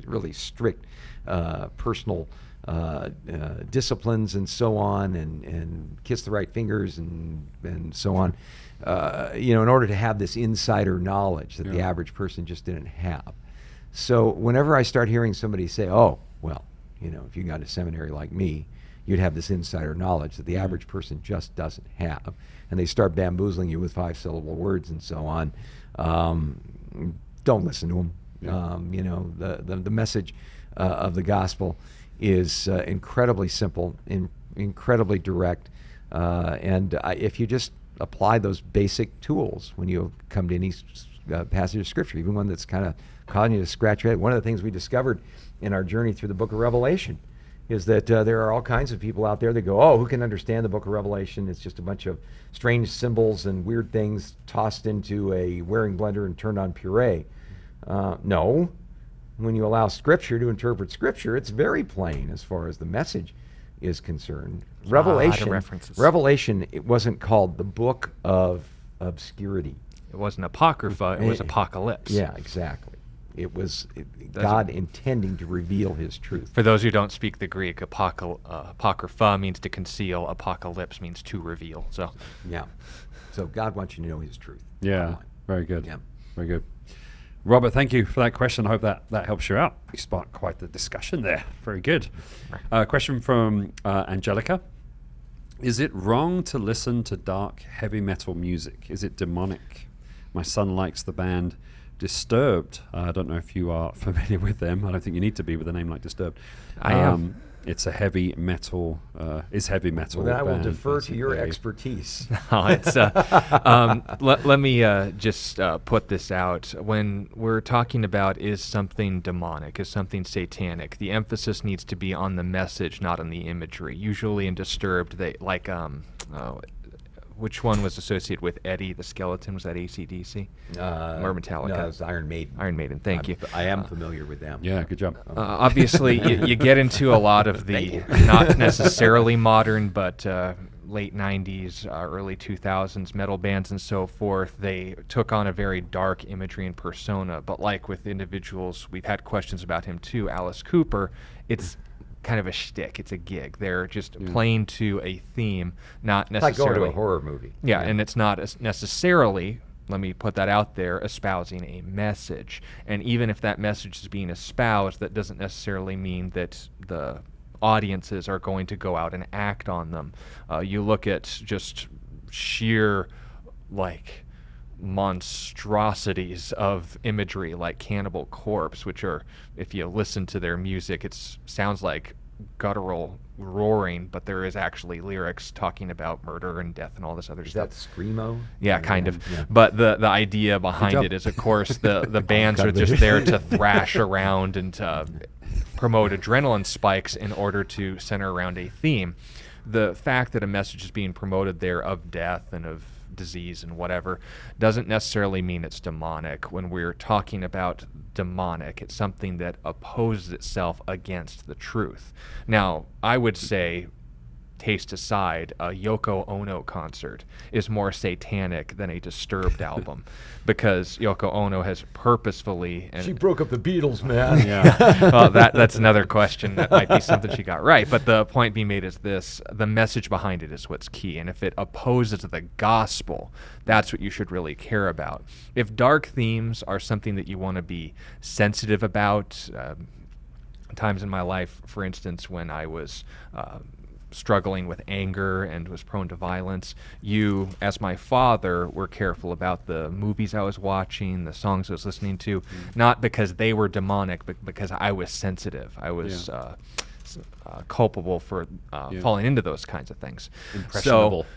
really strict uh, personal uh, uh, disciplines and so on, and, and kiss the right fingers and, and so on. Uh, you know, in order to have this insider knowledge that the average person just didn't have. So whenever I start hearing somebody say, "Oh, well, you know, if you got a seminary like me, you'd have this insider knowledge that the average person just doesn't have," and they start bamboozling you with five-syllable words and so on, um, don't listen to them. Yeah. Um, you know, the the, the message uh, of the gospel is uh, incredibly simple, in, incredibly direct, uh, and uh, if you just apply those basic tools when you come to any uh, passage of scripture, even one that's kind of causing you to scratch your head. One of the things we discovered in our journey through the book of Revelation is that uh, there are all kinds of people out there that go, "Oh, who can understand the book of Revelation? It's just a bunch of strange symbols and weird things tossed into a Waring blender and turned on puree." Uh, no, when you allow Scripture to interpret Scripture, it's very plain as far as the message is concerned. Revelation, references. Revelation, it wasn't called the book of obscurity. It wasn't apocrypha; it was Eh, apocalypse. Yeah, exactly. It was it, That's- God intending to reveal His truth. For those who don't speak the Greek, apocal- uh, apocrypha means to conceal. Apocalypse means to reveal. So, Yeah. So God wants you to know His truth. Yeah, very good. Yeah. Very good. Robert, thank you for that question. I hope that, that helps you out. You sparked quite the discussion there. Very good. Uh, question from uh, Angelica. Is it wrong to listen to dark heavy metal music? Is it demonic? My son likes the band Disturbed. Uh, I don't know if you are familiar with them. I don't think you need to be with a name like Disturbed. I am. It's a heavy metal. Uh, is heavy metal. Well, then I will band, defer to your expertise. Oh, it's, uh, um, let, let me uh, just uh, put this out. When we're talking about is something demonic, is something satanic, the emphasis needs to be on the message, not on the imagery. Usually in Disturbed, they like, um, oh, which one was associated with Eddie the Skeleton? Was that ACDC? Uh, or Metallica? No, it's Iron Maiden. Iron Maiden, thank I'm- you. I am Uh, familiar with them. Yeah, good job. Uh, obviously, you, you get into a lot of the not necessarily modern, but uh, late 90s, uh, early 2000s metal bands and so forth. They took on a very dark imagery and persona. But like with individuals, we've had questions about him too. Alice Cooper, it's kind of a shtick. It's a gig. They're just playing to a theme, not It's like going necessarily to a horror movie. yeah, and it's not as necessarily, let me put that out there, espousing a message. And even if that message is being espoused, that doesn't necessarily mean that the audiences are going to go out and act on them. Uh, you look at just sheer, like, monstrosities of imagery like Cannibal Corpse, which are, if you listen to their music, it sounds like guttural roaring, but there is actually lyrics talking about murder and death and all this other Is stuff. that screamo? Yeah, kind of. Yeah. But the the idea behind it is, of course, the the bands are just there to thrash around and to promote adrenaline spikes in order to center around a theme. The fact that a message is being promoted there of death and of disease and whatever doesn't necessarily mean it's demonic. When we're talking about demonic, it's something that opposes itself against the truth. Now, I would say taste aside, a Yoko Ono concert is more satanic than a Disturbed album because Yoko Ono has purposefully and She broke up the Beatles, man. Yeah. well, that that's another question. That might be something she got right. But the point being made is this: the message behind it is what's key. And if it opposes the gospel, that's what you should really care about. If dark themes are something that you want to be sensitive about, um, times in my life, for instance, when I was. Uh, struggling with anger and was prone to violence you as my father were careful about the movies i was watching the songs i was listening to not because they were demonic but because i was sensitive i was Yeah. uh, uh, culpable for uh, Yeah. falling into those kinds of things Impressionable. so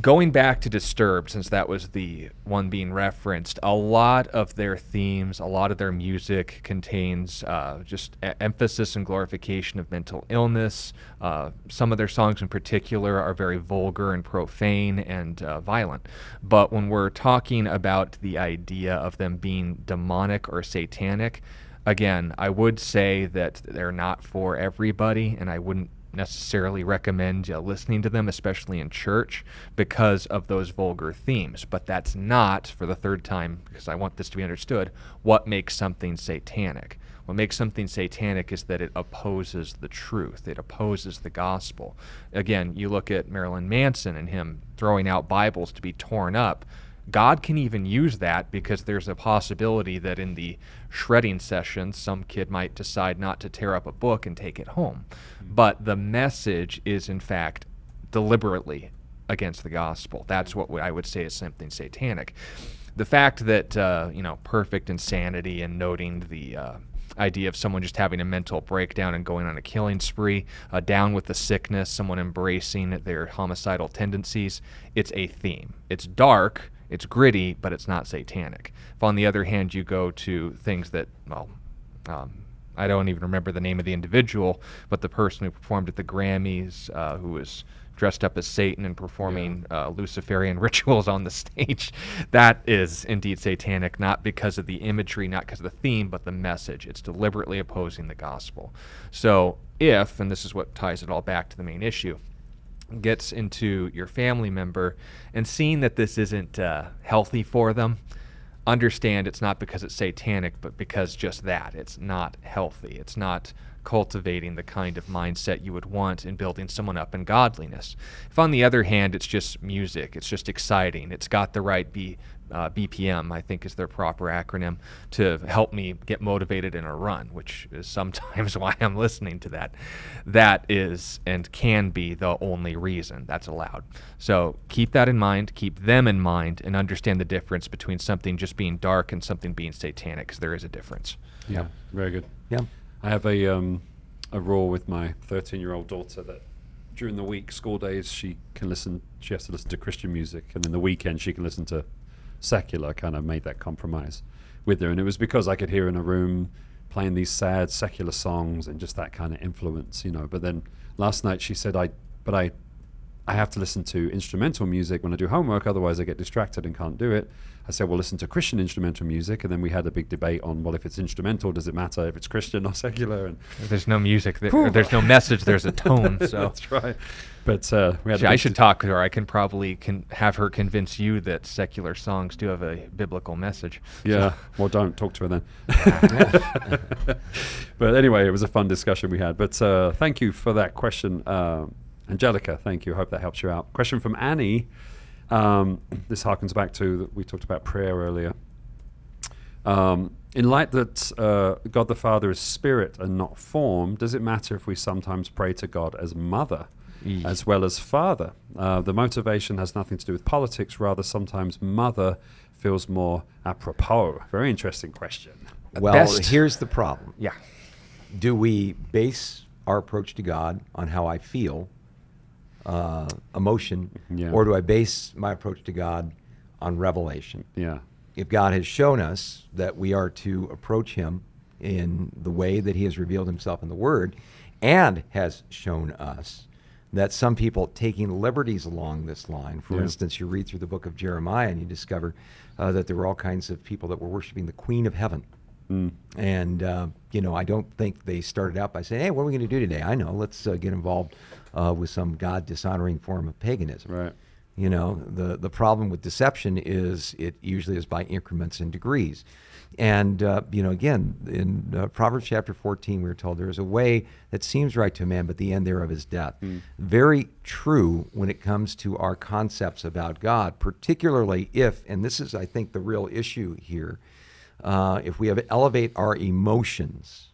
going back to Disturbed, since that was the one being referenced, a lot of their themes, a lot of their music contains uh, just e- emphasis and glorification of mental illness. Uh, some of their songs, in particular, are very vulgar and profane and uh, violent. But when we're talking about the idea of them being demonic or satanic, again, I would say that they're not for everybody, and I wouldn't necessarily recommend listening to them, especially in church, because of those vulgar themes. But that's not, for the third time, because I want this to be understood, what makes something satanic. What makes something satanic is that it opposes the truth, it opposes the gospel. Again, you look at Marilyn Manson and him throwing out Bibles to be torn up. God can even use that because there's a possibility that in the shredding session, some kid might decide not to tear up a book and take it home. But the message is, in fact, deliberately against the gospel. That's what I would say is something satanic. The fact that, uh, you know, perfect insanity and noting the. Uh, idea of someone just having a mental breakdown and going on a killing spree, uh, down with the sickness, someone embracing their homicidal tendencies. It's a theme. It's dark, it's gritty, but it's not satanic. If, on the other hand, you go to things that, well, um, I don't even remember the name of the individual, but the person who performed at the Grammys, uh, who was dressed up as Satan and performing uh, Luciferian rituals on the stage. That is indeed satanic, not because of the imagery, not because of the theme, but the message. It's deliberately opposing the gospel. So, if, and this is what ties it all back to the main issue, gets into your family member and seeing that this isn't uh, healthy for them, understand it's not because it's satanic, but because just that. It's not healthy. It's not cultivating the kind of mindset you would want in building someone up in godliness. If, on the other hand, it's just music, it's just exciting, it's got the right B, uh, BPM, I think is their proper acronym, to help me get motivated in a run, which is sometimes why I'm listening to that. That is and can be the only reason that's allowed. So keep that in mind, keep them in mind, and understand the difference between something just being dark and something being satanic, because there is a difference. Yeah, very good. Yeah. I have a um, a rule with my 13 year old daughter that during the week, school days, she can listen. She has to listen to Christian music, and in the weekend, she can listen to secular. Kind of made that compromise with her, and it was because I could hear in a room playing these sad secular songs and just that kind of influence, you know. But then last night she said, "I, but I, I have to listen to instrumental music when I do homework, otherwise I get distracted and can't do it." I said, well, listen to Christian instrumental music. And then we had a big debate on, well, if it's instrumental, does it matter if it's Christian or secular? And there's no music, there, there's no message, there's a tone. So that's right. But uh, we had I should talk to her. I can probably can have her convince you that secular songs do have a biblical message. Yeah. So. Well, don't talk to her then. but anyway, it was a fun discussion we had. But uh, thank you for that question, uh, Angelica. Thank you. I hope that helps you out. Question from Annie. Um, this harkens back to that we talked about prayer earlier. Um, in light that uh, God the Father is spirit and not form, does it matter if we sometimes pray to God as mother as well as father? Uh, the motivation has nothing to do with politics, rather, sometimes mother feels more apropos. Very interesting question. Well, Best. here's the problem. Yeah. Do we base our approach to God on how I feel uh, emotion, yeah. or do I base my approach to God on revelation? Yeah. If God has shown us that we are to approach Him in the way that He has revealed Himself in the Word, and has shown us that some people taking liberties along this line, for yeah. instance, you read through the book of Jeremiah and you discover uh, that there were all kinds of people that were worshiping the Queen of Heaven. Mm. And, uh, you know, I don't think they started out by saying, hey, what are we going to do today? I know, let's uh, get involved uh, with some God dishonoring form of paganism. Right. You know, the, the problem with deception is it usually is by increments and degrees. And, uh, you know, again, in uh, Proverbs chapter 14, we are told there is a way that seems right to a man, but the end thereof is death. Mm. Very true when it comes to our concepts about God, particularly if, and this is, I think, the real issue here, uh, if we have elevate our emotions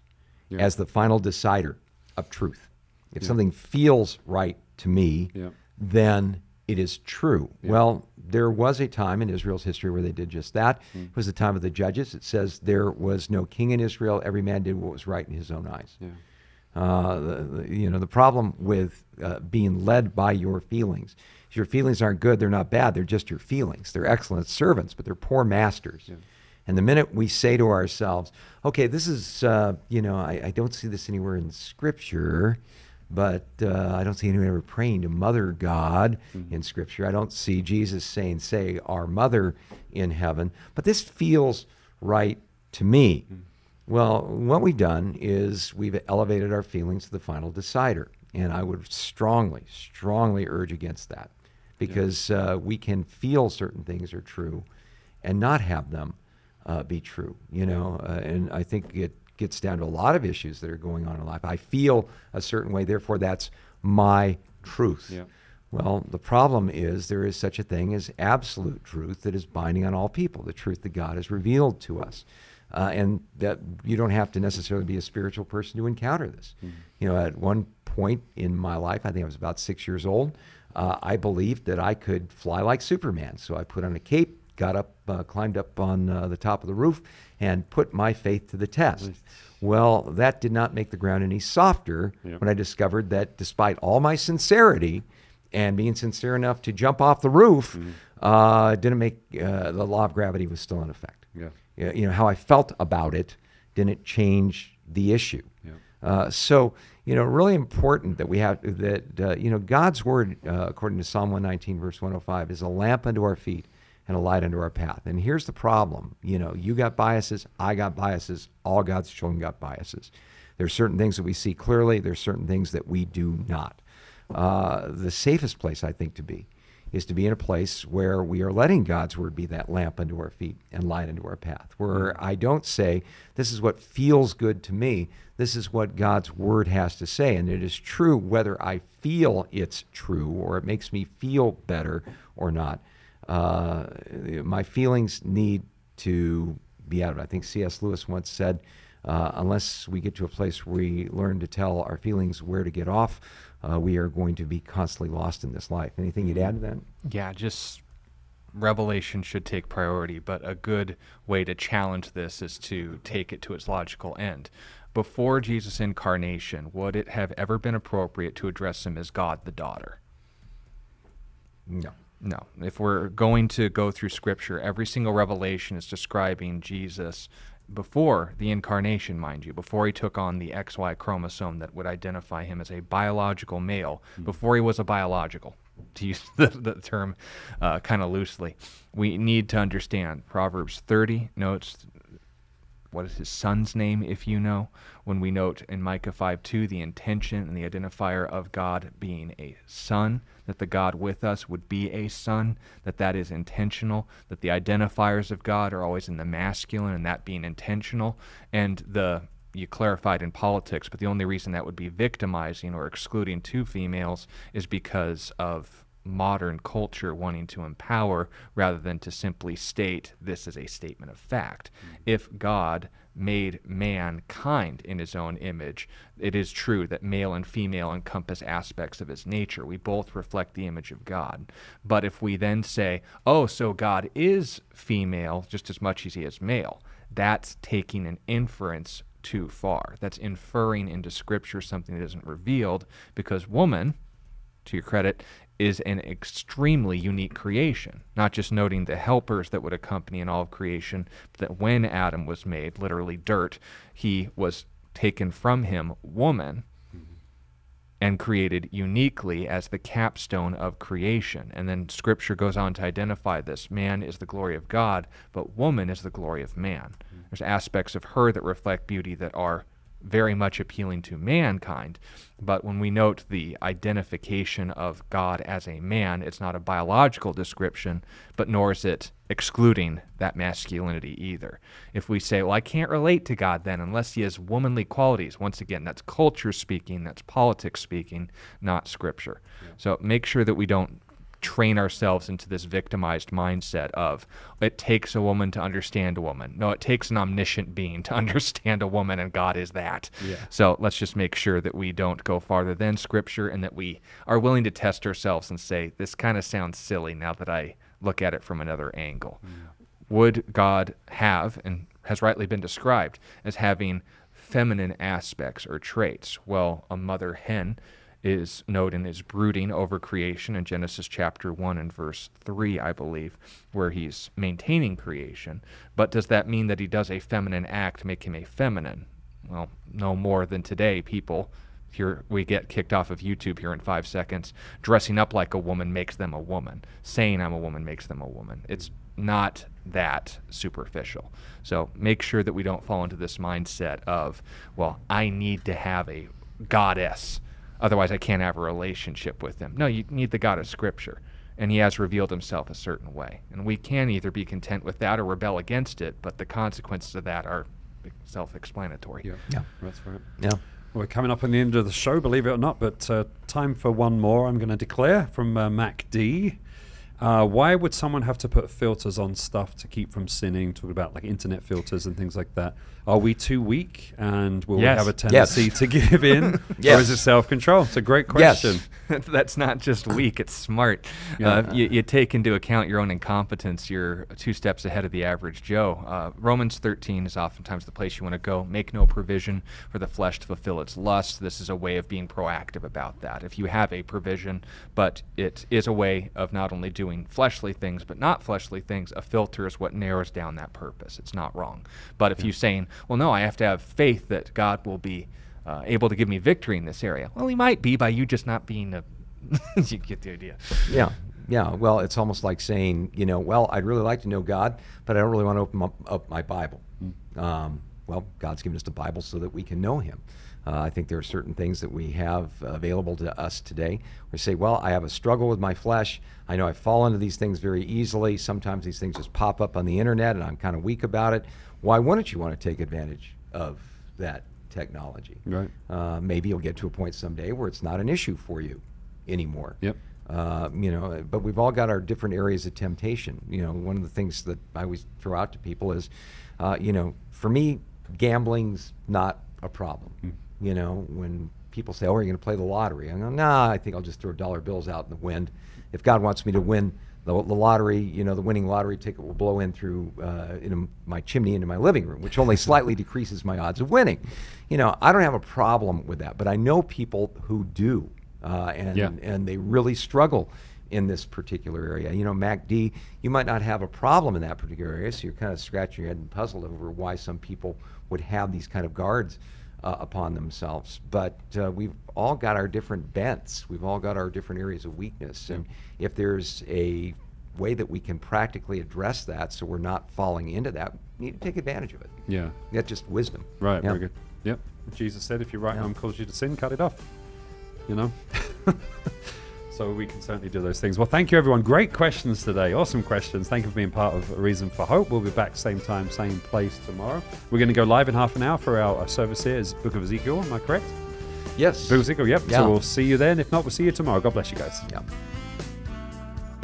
yeah. as the final decider of truth. If yeah. something feels right to me, yeah. then it is true. Well, there was a time in Israel's history where they did just that. Mm. It was the time of the judges. It says there was no king in Israel. Every man did what was right in his own eyes. Uh, the, the, you know, the problem with uh, being led by your feelings is your feelings aren't good. They're not bad. They're just your feelings. They're excellent servants, but they're poor masters. And the minute we say to ourselves, okay, this is, uh, you know, I, I, don't see this anywhere in Scripture, but uh, I don't see anyone ever praying to Mother God mm-hmm. in Scripture. I don't see Jesus saying, say, our Mother in heaven, but this feels right to me. Mm-hmm. Well, what we've done is we've elevated our feelings to the final decider. And I would strongly, strongly urge against that because uh, we can feel certain things are true and not have them uh, be true, you know. Uh, and I think it gets down to a lot of issues that are going on in life. I feel a certain way, therefore that's my truth. Yeah. Well, the problem is there is such a thing as absolute truth that is binding on all people, the truth that God has revealed to us. Uh, and that you don't have to necessarily be a spiritual person to encounter this. Mm-hmm. You know, at one point in my life, I think I was about six years old, uh, I believed that I could fly like Superman. So I put on a cape, got up, uh, climbed up on uh, the top of the roof, and put my faith to the test. Well, that did not make the ground any softer Yeah. when I discovered that despite all my sincerity and being sincere enough to jump off the roof, Mm-hmm. uh, didn't make uh, the law of gravity was still in effect. Yeah. You know, how I felt about it didn't change the issue. Yeah. Uh, so, you know, really important that we have that, uh, you know, God's word, uh, according to Psalm 119, verse 105, is a lamp unto our feet and a light unto our path. And here's the problem you know, you got biases, I got biases, all God's children got biases. There's certain things that we see clearly, there's certain things that we do not. Uh, the safest place, I think, to be is to be in a place where we are letting God's word be that lamp unto our feet and light unto our path. Where I don't say, this is what feels good to me. This is what God's word has to say. And it is true whether I feel it's true or it makes me feel better or not. Uh, my feelings need to be out of it. I think C.S. Lewis once said, uh, unless we get to a place where we learn to tell our feelings where to get off, uh, we are going to be constantly lost in this life. Anything you'd add to that? Yeah, just revelation should take priority, but a good way to challenge this is to take it to its logical end. Before Jesus' incarnation, would it have ever been appropriate to address him as God the daughter? No. No. If we're going to go through scripture, every single revelation is describing Jesus before the incarnation, mind you, before he took on the XY chromosome that would identify him as a biological male, before he was a biological, to use the, the term uh, kind of loosely. We need to understand Proverbs 30 notes what is his son's name, if you know, when we note in Micah 5 2 the intention and the identifier of God being a son, that the God with us would be a son, that that is intentional, that the identifiers of God are always in the masculine and that being intentional, and the you clarified in politics, but the only reason that would be victimizing or excluding two females is because of modern culture wanting to empower rather than to simply state this is a statement of fact. Mm-hmm. If God made mankind in his own image, it is true that male and female encompass aspects of his nature. We both reflect the image of God. But if we then say, oh, so God is female just as much as he is male, that's taking an inference too far. That's inferring into Scripture something that isn't revealed because woman, to your credit, is an extremely unique creation. Not just noting the helpers that would accompany in all of creation, but that when Adam was made, literally dirt, he was taken from him, woman, and created uniquely as the capstone of creation. And then scripture goes on to identify this man is the glory of God, but woman is the glory of man. Hmm. There's aspects of her that reflect beauty that are very much appealing to mankind. But when we note the identification of God as a man, it's not a biological description, but nor is it excluding that masculinity either. If we say, well, I can't relate to God then unless he has womanly qualities, once again, that's culture speaking, that's politics speaking, not scripture. So make sure that we don't train ourselves into this victimized mindset of it takes a woman to understand a woman. No, it takes an omniscient being to understand a woman, and God is that. Yeah. So let's just make sure that we don't go farther than Scripture and that we are willing to test ourselves and say, this kind of sounds silly now that I look at it from another angle. Mm. Would God have, and has rightly been described as having feminine aspects or traits? Well, a mother hen is known as brooding over creation in Genesis chapter 1 and verse 3, I believe, where he's maintaining creation. But does that mean that he does a feminine act make him a feminine? Well, no more than today people here we get kicked off of YouTube here in 5 seconds. Dressing up like a woman makes them a woman. Saying I'm a woman makes them a woman. It's not that superficial. So make sure that we don't fall into this mindset of, well, I need to have a goddess Otherwise, I can't have a relationship with Him. No, you need the God of Scripture. And He has revealed Himself a certain way. And we can either be content with that or rebel against it, but the consequences of that are self explanatory. Yeah. Yeah. That's right. Yeah. We're coming up on the end of the show, believe it or not, but uh, time for one more. I'm going to declare from uh, Mac D. Uh, why would someone have to put filters on stuff to keep from sinning? Talk about like internet filters and things like that. Are we too weak and will Yes. we have a tendency Yes. to give in? Or is it self control? It's a great Yes. question. That's not just weak, it's smart. Yeah. Uh, you, you take into account your own incompetence, you're two steps ahead of the average Joe. Uh, Romans 13 is oftentimes the place you want to go. Make no provision for the flesh to fulfill its lust. This is a way of being proactive about that. If you have a provision, but it is a way of not only doing fleshly things, but not fleshly things, a filter is what narrows down that purpose. It's not wrong. But if you're saying, well, no, I have to have faith that God will be uh, able to give me victory in this area. Well, he might be by you just not being a. you get the idea. Yeah, yeah. Well, it's almost like saying, you know, well, I'd really like to know God, but I don't really want to open up, up my Bible. Um, well, God's given us the Bible so that we can know Him. Uh, I think there are certain things that we have available to us today. We say, well, I have a struggle with my flesh. I know I fall into these things very easily. Sometimes these things just pop up on the internet, and I'm kind of weak about it. Why wouldn't you want to take advantage of that technology? Right. Uh, maybe you'll get to a point someday where it's not an issue for you anymore. Yep. Uh, you know, but we've all got our different areas of temptation. You know, one of the things that I always throw out to people is, uh, you know, for me, gambling's not a problem. You know, when people say, "Oh, are you going to play the lottery?" I go, "Nah, I think I'll just throw dollar bills out in the wind. If God wants me to win the, the lottery, you know, the winning lottery ticket will blow in through uh, into my chimney into my living room, which only slightly decreases my odds of winning. You know, I don't have a problem with that, but I know people who do, uh, and Yeah. and they really struggle in this particular area. You know, MacD, you might not have a problem in that particular area, so you're kind of scratching your head and puzzled over why some people would have these kind of guards uh, upon themselves. But uh, we've all got our different bents. We've all got our different areas of weakness, and if there's a way that we can practically address that, so we're not falling into that, we need to take advantage of it. Yeah. That's just wisdom. Right. Yeah. Very good. Yep. Jesus said, if your right Yeah. arm calls you to sin, cut it off. You know? so we can certainly do those things. Well, thank you, everyone. Great questions today. Awesome questions. Thank you for being part of A Reason for Hope. We'll be back same time, same place tomorrow. We're going to go live in half an hour for our, our service here. Is Book of Ezekiel. Am I correct? Yes. Book of Ezekiel. Yep. Yeah. So we'll see you then. If not, we'll see you tomorrow. God bless you guys. Yeah.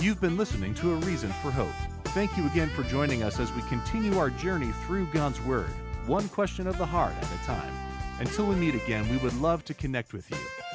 You've been listening to A Reason for Hope. Thank you again for joining us as we continue our journey through God's Word, one question of the heart at a time. Until we meet again, we would love to connect with you.